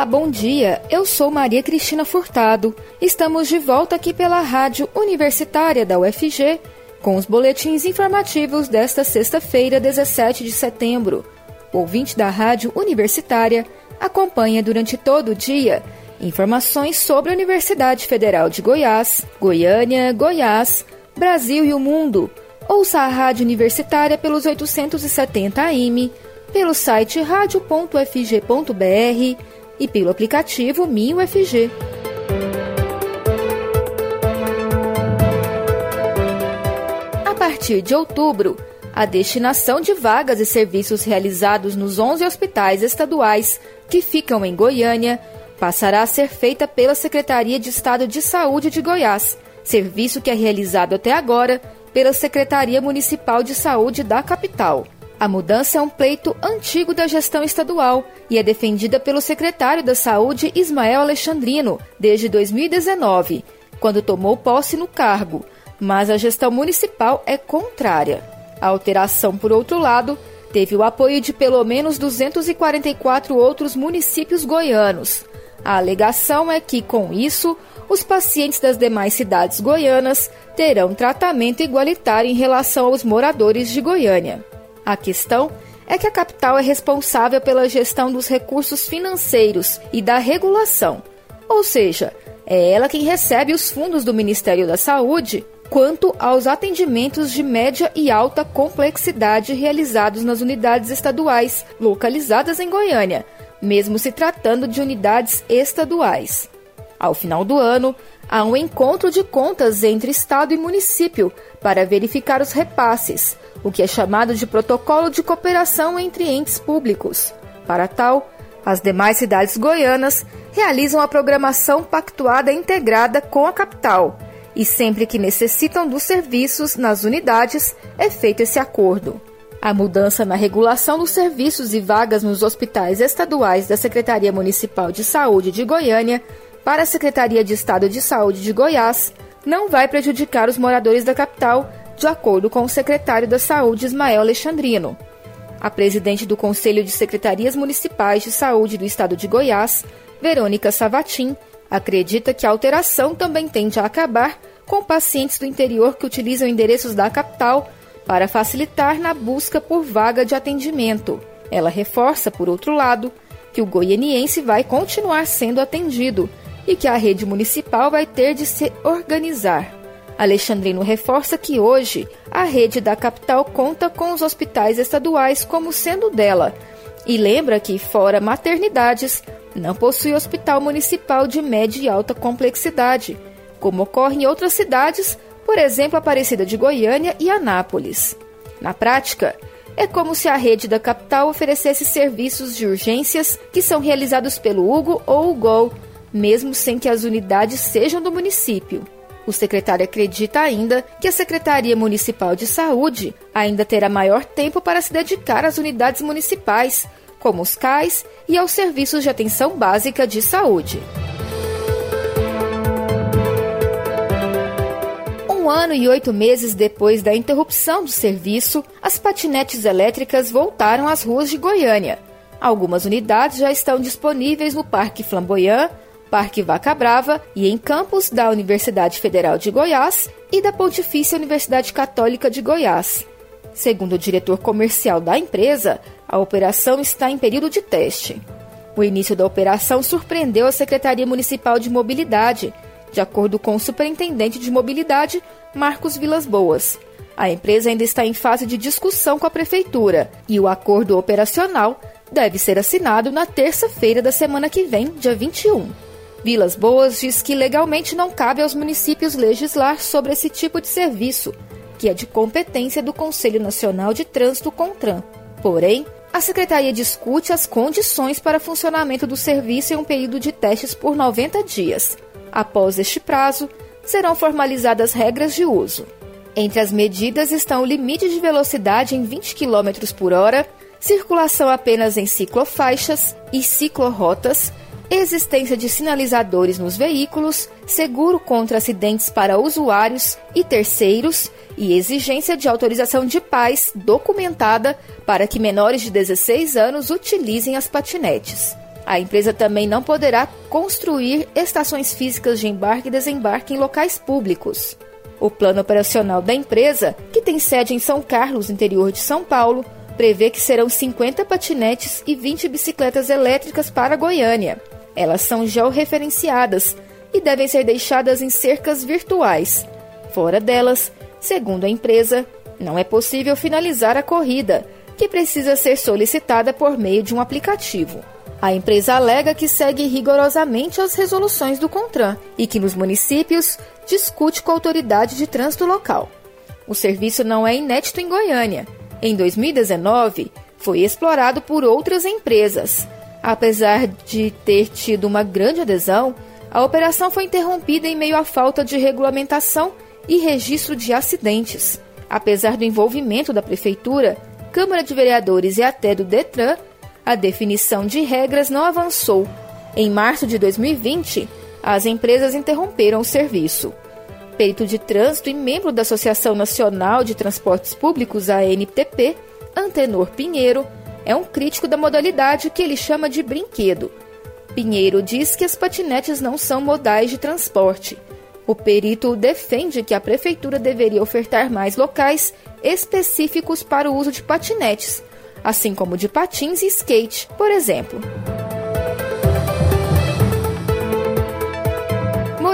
Olá, bom dia. Eu sou Maria Cristina Furtado. Estamos de volta aqui pela Rádio Universitária da UFG com os boletins informativos desta sexta-feira, 17 de setembro. O ouvinte da Rádio Universitária acompanha durante todo o dia informações sobre a Universidade Federal de Goiás, Goiânia, Goiás, Brasil e o mundo. Ouça a Rádio Universitária pelos 870 AM, pelo site radio.fg.br e pelo aplicativo MinUFG. A partir de outubro, a destinação de vagas e serviços realizados nos 11 hospitais estaduais que ficam em Goiânia passará a ser feita pela Secretaria de Estado de Saúde de Goiás, serviço que é realizado até agora pela Secretaria Municipal de Saúde da capital. A mudança é um pleito antigo da gestão estadual e é defendida pelo secretário da Saúde Ismael Alexandrino desde 2019, quando tomou posse no cargo, mas a gestão municipal é contrária. A alteração, por outro lado, teve o apoio de pelo menos 244 outros municípios goianos. A alegação é que, com isso, os pacientes das demais cidades goianas terão tratamento igualitário em relação aos moradores de Goiânia. A questão é que a capital é responsável pela gestão dos recursos financeiros e da regulação, ou seja, é ela quem recebe os fundos do Ministério da Saúde quanto aos atendimentos de média e alta complexidade realizados nas unidades estaduais localizadas em Goiânia, mesmo se tratando de unidades estaduais. Ao final do ano, há um encontro de contas entre Estado e município para verificar os repasses, o que é chamado de Protocolo de Cooperação entre Entes Públicos. Para tal, as demais cidades goianas realizam a programação pactuada integrada com a capital, e sempre que necessitam dos serviços nas unidades, é feito esse acordo. A mudança na regulação dos serviços e vagas nos hospitais estaduais da Secretaria Municipal de Saúde de Goiânia para a Secretaria de Estado de Saúde de Goiás não vai prejudicar os moradores da capital de acordo com o secretário da Saúde Ismael Alexandrino. A presidente do Conselho de Secretarias Municipais de Saúde do Estado de Goiás, Verônica Savatim, acredita que a alteração também tende a acabar com pacientes do interior que utilizam endereços da capital para facilitar na busca por vaga de atendimento. Ela reforça, por outro lado, que o goianiense vai continuar sendo atendido e que a rede municipal vai ter de se organizar. Alexandrino reforça que hoje a rede da capital conta com os hospitais estaduais como sendo dela e lembra que, fora maternidades, não possui hospital municipal de média e alta complexidade, como ocorre em outras cidades, por exemplo, Aparecida de Goiânia e Anápolis. Na prática, é como se a rede da capital oferecesse serviços de urgências que são realizados pelo Hugo ou o GOL, mesmo sem que as unidades sejam do município. O secretário acredita ainda que a Secretaria Municipal de Saúde ainda terá maior tempo para se dedicar às unidades municipais, como os CAIS e aos serviços de atenção básica de saúde. Um ano e oito meses depois da interrupção do serviço, as patinetes elétricas voltaram às ruas de Goiânia. Algumas unidades já estão disponíveis no Parque Flamboyant, Parque Vaca Brava e em campus da Universidade Federal de Goiás e da Pontifícia Universidade Católica de Goiás. Segundo o diretor comercial da empresa, a operação está em período de teste. O início da operação surpreendeu a Secretaria Municipal de Mobilidade, de acordo com o superintendente de mobilidade, Marcos Vilas Boas. A empresa ainda está em fase de discussão com a prefeitura e o acordo operacional deve ser assinado na terça-feira da semana que vem, dia 21. Vilas Boas diz que legalmente não cabe aos municípios legislar sobre esse tipo de serviço, que é de competência do Conselho Nacional de Trânsito CONTRAN. Porém, a Secretaria discute as condições para funcionamento do serviço em um período de testes por 90 dias. Após este prazo, serão formalizadas regras de uso. Entre as medidas estão o limite de velocidade em 20 km por hora, circulação apenas em ciclofaixas e ciclorotas, existência de sinalizadores nos veículos, seguro contra acidentes para usuários e terceiros e exigência de autorização de pais documentada para que menores de 16 anos utilizem as patinetes. A empresa também não poderá construir estações físicas de embarque e desembarque em locais públicos. O plano operacional da empresa, que tem sede em São Carlos, interior de São Paulo, prevê que serão 50 patinetes e 20 bicicletas elétricas para Goiânia. Elas são georreferenciadas e devem ser deixadas em cercas virtuais. Fora delas, segundo a empresa, não é possível finalizar a corrida, que precisa ser solicitada por meio de um aplicativo. A empresa alega que segue rigorosamente as resoluções do CONTRAN e que nos municípios discute com a autoridade de trânsito local. O serviço não é inédito em Goiânia. Em 2019, foi explorado por outras empresas. Apesar de ter tido uma grande adesão, a operação foi interrompida em meio à falta de regulamentação e registro de acidentes. Apesar do envolvimento da Prefeitura, Câmara de Vereadores e até do Detran, a definição de regras não avançou. Em março de 2020, as empresas interromperam o serviço. Perito de trânsito e membro da Associação Nacional de Transportes Públicos, ANTP, Antenor Pinheiro, é um crítico da modalidade que ele chama de brinquedo. Pinheiro diz que as patinetes não são modais de transporte. O perito defende que a prefeitura deveria ofertar mais locais específicos para o uso de patinetes, assim como de patins e skate, por exemplo.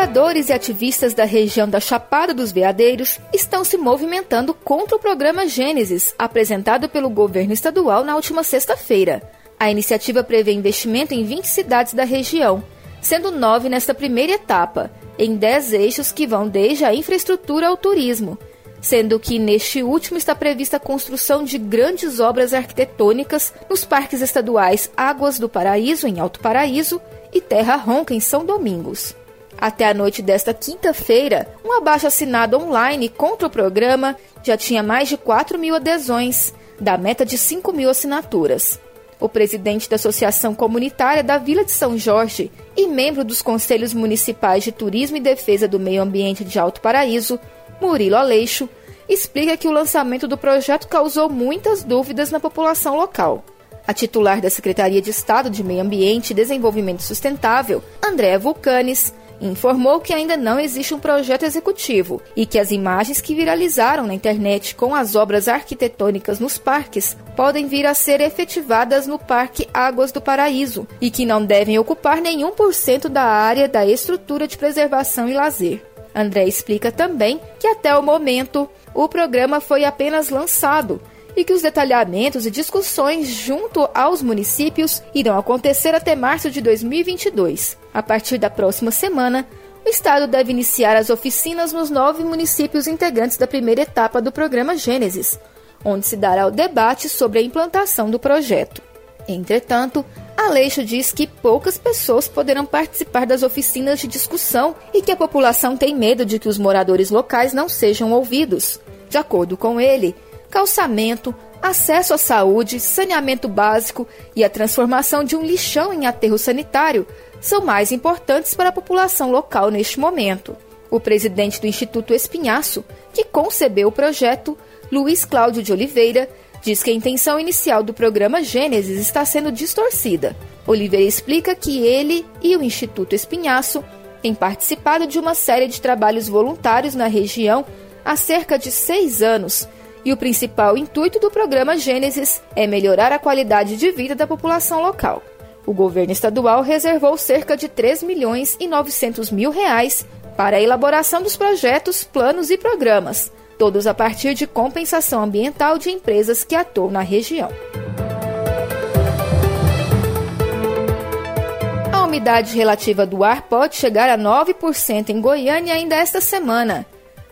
Moradores e ativistas da região da Chapada dos Veadeiros estão se movimentando contra o programa Gênesis, apresentado pelo governo estadual na última sexta-feira. A iniciativa prevê investimento em 20 cidades da região, sendo nove nesta primeira etapa, em 10 eixos que vão desde a infraestrutura ao turismo, sendo que neste último está prevista a construção de grandes obras arquitetônicas nos parques estaduais Águas do Paraíso, em Alto Paraíso, e Terra Ronca, em São Domingos. Até a noite desta quinta-feira, um abaixo assinado online contra o programa já tinha mais de 4 mil adesões, da meta de 5 mil assinaturas. O presidente da Associação Comunitária da Vila de São Jorge e membro dos Conselhos Municipais de Turismo e Defesa do Meio Ambiente de Alto Paraíso, Murilo Aleixo, explica que o lançamento do projeto causou muitas dúvidas na população local. A titular da Secretaria de Estado de Meio Ambiente e Desenvolvimento Sustentável, Andréa Vulcanes, informou que ainda não existe um projeto executivo e que as imagens que viralizaram na internet com as obras arquitetônicas nos parques podem vir a ser efetivadas no Parque Águas do Paraíso e que não devem ocupar nenhum por cento da área da estrutura de preservação e lazer. André explica também que até o momento o programa foi apenas lançado e que os detalhamentos e discussões junto aos municípios irão acontecer até março de 2022. A partir da próxima semana, o Estado deve iniciar as oficinas nos nove municípios integrantes da primeira etapa do programa Gênesis, onde se dará o debate sobre a implantação do projeto. Entretanto, Aleixo diz que poucas pessoas poderão participar das oficinas de discussão e que a população tem medo de que os moradores locais não sejam ouvidos. De acordo com ele, calçamento, acesso à saúde, saneamento básico e a transformação de um lixão em aterro sanitário são mais importantes para a população local neste momento. O presidente do Instituto Espinhaço, que concebeu o projeto, Luiz Cláudio de Oliveira, diz que a intenção inicial do programa Gênesis está sendo distorcida. Oliveira explica que ele e o Instituto Espinhaço têm participado de uma série de trabalhos voluntários na região há cerca de seis anos e o principal intuito do programa Gênesis é melhorar a qualidade de vida da população local. O governo estadual reservou cerca de 3 milhões e 900 mil reais para a elaboração dos projetos, planos e programas, todos a partir de compensação ambiental de empresas que atuam na região. A umidade relativa do ar pode chegar a 9% em Goiânia ainda esta semana,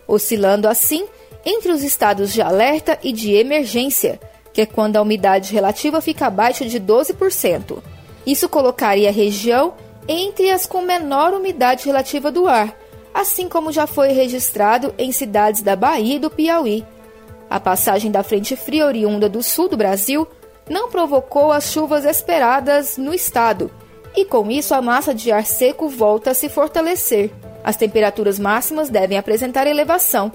oscilando assim entre os estados de alerta e de emergência, que é quando a umidade relativa fica abaixo de 12%. Isso colocaria a região entre as com menor umidade relativa do ar, assim como já foi registrado em cidades da Bahia e do Piauí. A passagem da frente fria oriunda do sul do Brasil não provocou as chuvas esperadas no estado, e com isso a massa de ar seco volta a se fortalecer. As temperaturas máximas devem apresentar elevação,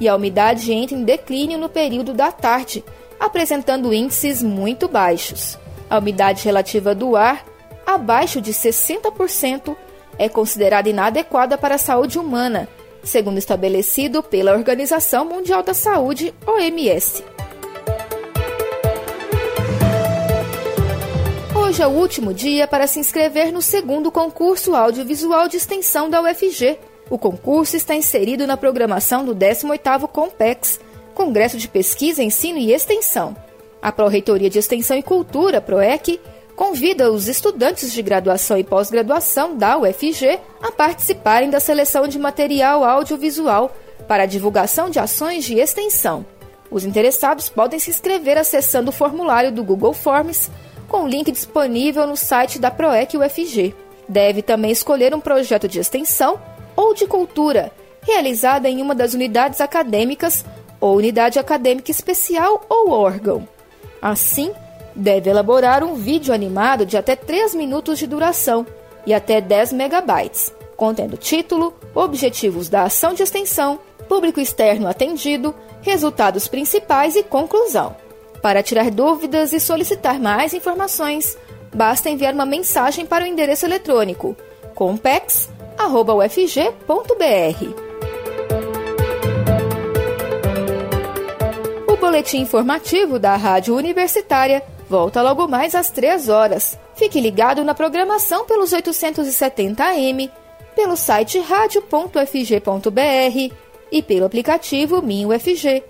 e a umidade entra em declínio no período da tarde, apresentando índices muito baixos. A umidade relativa do ar abaixo de 60% é considerada inadequada para a saúde humana, segundo estabelecido pela Organização Mundial da Saúde, OMS. Hoje é o último dia para se inscrever no segundo concurso audiovisual de extensão da UFG. O concurso está inserido na programação do 18º COMPEX, Congresso de Pesquisa, Ensino e Extensão. A Pró-Reitoria de Extensão e Cultura, PROEC, convida os estudantes de graduação e pós-graduação da UFG a participarem da seleção de material audiovisual para a divulgação de ações de extensão. Os interessados podem se inscrever acessando o formulário do Google Forms, com o link disponível no site da PROEC UFG. Deve também escolher um projeto de extensão ou de cultura, realizada em uma das unidades acadêmicas ou unidade acadêmica especial ou órgão. Assim, deve elaborar um vídeo animado de até 3 minutos de duração e até 10 megabytes, contendo título, objetivos da ação de extensão, público externo atendido, resultados principais e conclusão. Para tirar dúvidas e solicitar mais informações, basta enviar uma mensagem para o endereço eletrônico compex.ufg.br. O boletim informativo da Rádio Universitária volta logo mais às 3 horas. Fique ligado na programação pelos 870 AM, pelo site radio.fg.br e pelo aplicativo MinUFG.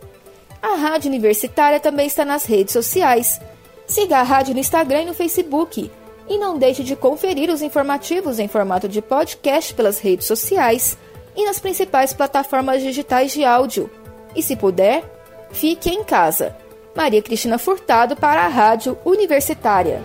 A Rádio Universitária também está nas redes sociais. Siga a rádio no Instagram e no Facebook. E não deixe de conferir os informativos em formato de podcast pelas redes sociais e nas principais plataformas digitais de áudio. E se puder, fique em casa. Maria Cristina Furtado para a Rádio Universitária.